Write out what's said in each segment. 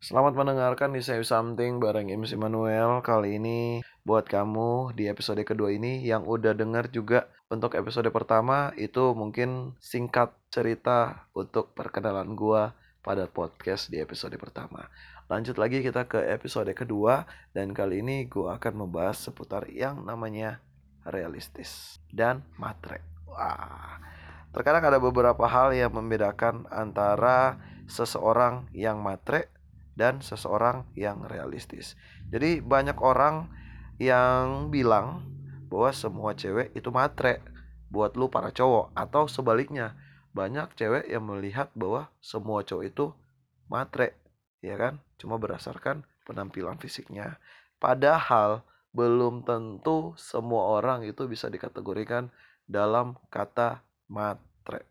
Selamat mendengarkan di Say Something bareng MC Manuel Kali ini. Buat kamu di episode kedua ini yang udah denger juga Untuk episode pertama itu mungkin singkat cerita untuk perkenalan gua pada podcast di episode pertama. Lanjut lagi kita ke episode kedua Dan kali ini gua akan membahas seputar yang namanya realistis dan matre. Wah, terkadang ada beberapa hal yang membedakan antara seseorang yang matre dan seseorang yang realistis. Jadi banyak orang yang bilang bahwa semua cewek itu matre buat lu para cowok atau sebaliknya banyak cewek yang melihat bahwa semua cowok itu matre ya kan? Cuma berdasarkan penampilan fisiknya. Padahal belum tentu semua orang itu bisa dikategorikan dalam kata matre.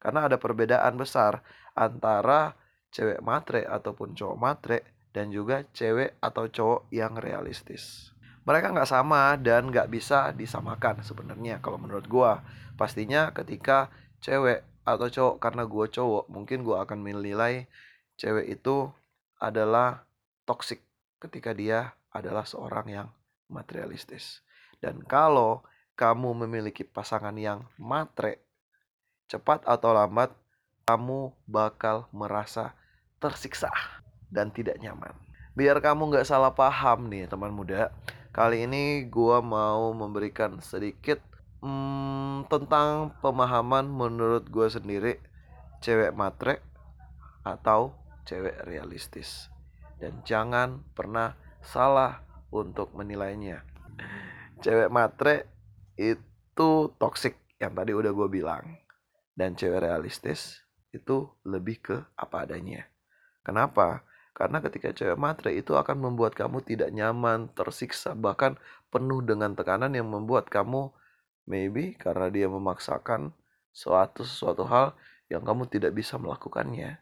Karena ada perbedaan besar antara cewek matre ataupun cowok matre dan juga cewek atau cowok yang realistis. Mereka nggak sama dan nggak bisa disamakan sebenarnya kalau menurut gua. Pastinya ketika cewek atau cowok karena gua cowok mungkin gua akan menilai cewek itu adalah toksik ketika dia adalah seorang yang materialistis. Dan kalau kamu memiliki pasangan yang matre, cepat atau lambat kamu bakal merasa tersiksa dan tidak nyaman. Biar kamu nggak salah paham nih teman muda, kali ini gua mau memberikan sedikit hmm, tentang pemahaman menurut gua sendiri cewek matre atau cewek realistis. Dan jangan pernah salah untuk menilainya. Cewek matre itu toxic yang tadi udah gue bilang. Dan cewek realistis itu lebih ke apa adanya. Kenapa? Karena ketika cewek matre itu akan membuat kamu tidak nyaman, tersiksa, bahkan penuh dengan tekanan yang membuat kamu maybe karena dia memaksakan suatu sesuatu hal yang kamu tidak bisa melakukannya.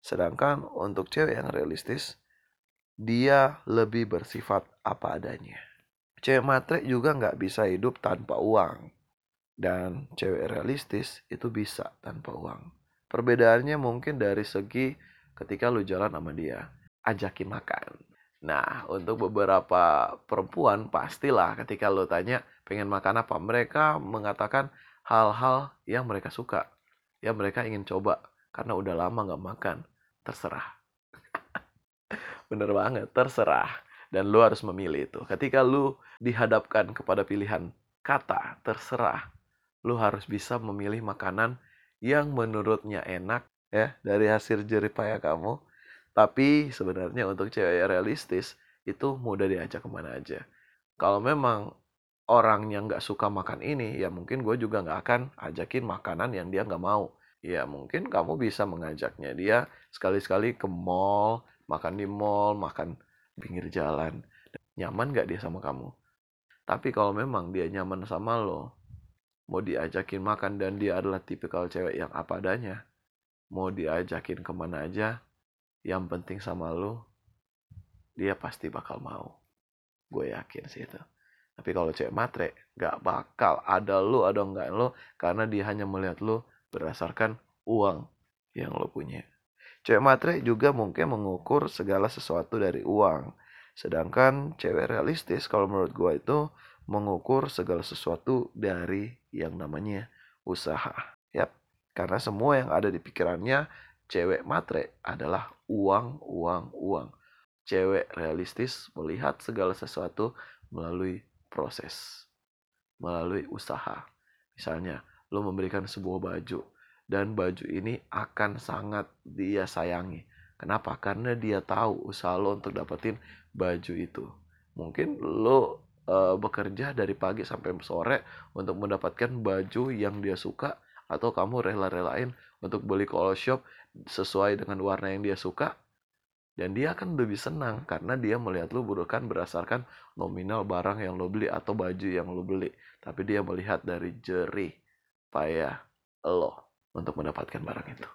Sedangkan untuk cewek yang realistis, dia lebih bersifat apa adanya. Cewek matre juga nggak bisa hidup tanpa uang. Dan cewek realistis itu bisa tanpa uang. Perbedaannya mungkin dari segi ketika lu jalan sama dia ajakin makan. Nah untuk beberapa perempuan pastilah ketika lu tanya pengen makan apa? Mereka mengatakan hal-hal yang mereka suka yang mereka ingin coba karena udah lama nggak makan. Terserah. Bener banget terserah. Dan lu harus memilih itu. Ketika lu dihadapkan kepada pilihan kata terserah. Lu harus bisa memilih makanan yang menurutnya enak ya dari hasil jerih payah kamu. Tapi sebenarnya untuk cewek yang realistis itu mudah diajak ke mana aja. Kalau memang orang yang nggak suka makan ini ya mungkin gue juga nggak akan ajakin makanan yang dia nggak mau. Ya mungkin kamu bisa mengajaknya dia sekali-sekali ke mall makan di mall makan pinggir jalan. Nyaman nggak dia sama kamu? Tapi kalau memang dia nyaman sama lo mau diajakin makan dan dia adalah tipikal cewek yang apa adanya mau diajakin ke mana aja yang penting sama lu dia pasti bakal mau. Gue yakin sih itu. Tapi kalau cewek matre gak bakal ada lu ada enggak lu karena dia hanya melihat lu berdasarkan uang yang lo punya. Cewek matre juga mungkin mengukur segala sesuatu dari uang. Sedangkan cewek realistis kalau menurut gue itu mengukur segala sesuatu dari yang namanya usaha. Yap karena semua yang ada di pikirannya cewek matre adalah uang, uang, uang. Cewek realistis melihat segala sesuatu melalui proses, melalui usaha. Misalnya, lo memberikan sebuah baju dan baju ini akan sangat dia sayangi. Kenapa? Karena dia tahu usaha lo untuk dapetin baju itu. Mungkin lo uh, bekerja dari pagi sampai sore untuk mendapatkan baju yang dia suka atau kamu rela-relain untuk beli call shop sesuai dengan warna yang dia suka dan dia akan lebih senang karena dia melihat lu bukan berdasarkan nominal barang yang lo beli atau baju yang lo beli. Tapi dia melihat dari jerih payah lo untuk mendapatkan barang itu.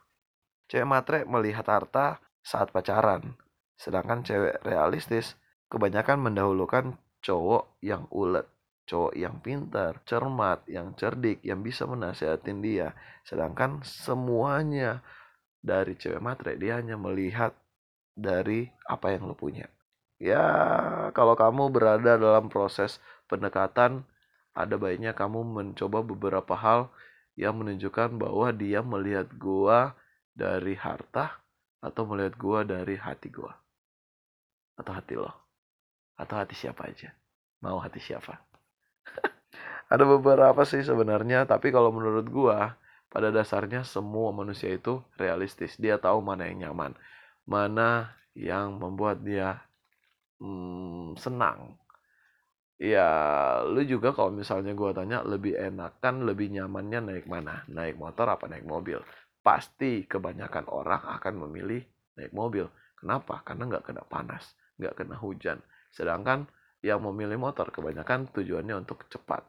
Cewek matre melihat harta saat pacaran sedangkan cewek realistis kebanyakan mendahulukan cowok yang ulet cowok yang pintar, cermat, yang cerdik, yang bisa menasihatin dia. Sedangkan semuanya dari cewek matre dia hanya melihat dari apa yang lo punya. Ya, kalau kamu berada dalam proses pendekatan, ada baiknya kamu mencoba beberapa hal yang menunjukkan bahwa dia melihat gua dari harta atau melihat gua dari hati gua. Atau hati lo. Atau hati siapa aja. Mau hati siapa. Ada beberapa sih sebenarnya, tapi kalau menurut gua, pada dasarnya semua manusia itu realistis. Dia tahu mana yang nyaman, mana yang membuat dia hmm, senang. Ya, lu juga kalau misalnya gua tanya lebih enakan, lebih nyamannya naik mana? Naik motor apa naik mobil? Pasti kebanyakan orang akan memilih naik mobil. Kenapa? Karena nggak kena panas, nggak kena hujan. Sedangkan yang memilih motor kebanyakan tujuannya untuk cepat.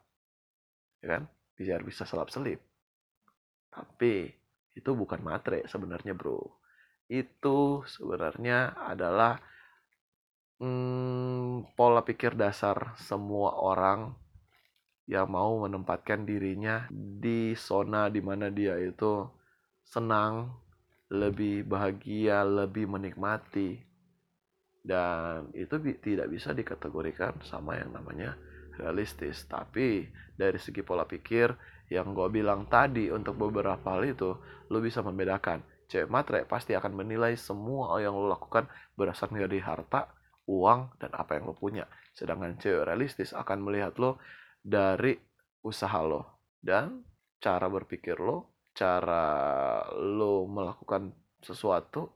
Ya kan? Biar bisa selap-selip. Tapi itu bukan matre sebenarnya, Bro. Itu sebenarnya adalah hmm, pola pikir dasar semua orang yang mau menempatkan dirinya di zona di mana dia itu senang, lebih bahagia, lebih menikmati. Dan itu bi tidak bisa dikategorikan sama yang namanya realistis. Tapi dari segi pola pikir yang gue bilang tadi untuk beberapa hal itu, lo bisa membedakan. Cewek matre pasti akan menilai semua yang lo lakukan berdasarkan dari harta, uang, dan apa yang lo punya. Sedangkan cewek realistis akan melihat lo dari usaha lo dan cara berpikir lo, cara lo melakukan sesuatu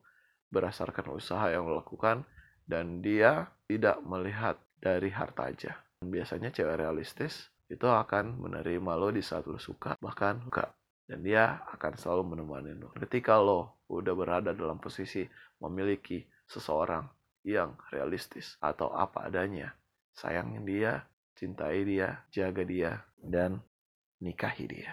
berdasarkan usaha yang lo lakukan dan dia tidak melihat dari harta aja. Biasanya cewek realistis itu akan menerima lo di saat lo suka bahkan suka dan dia akan selalu menemani lo. Ketika lo udah berada dalam posisi memiliki seseorang yang realistis atau apa adanya. Sayangin dia, cintai dia, jaga dia, dan nikahi dia.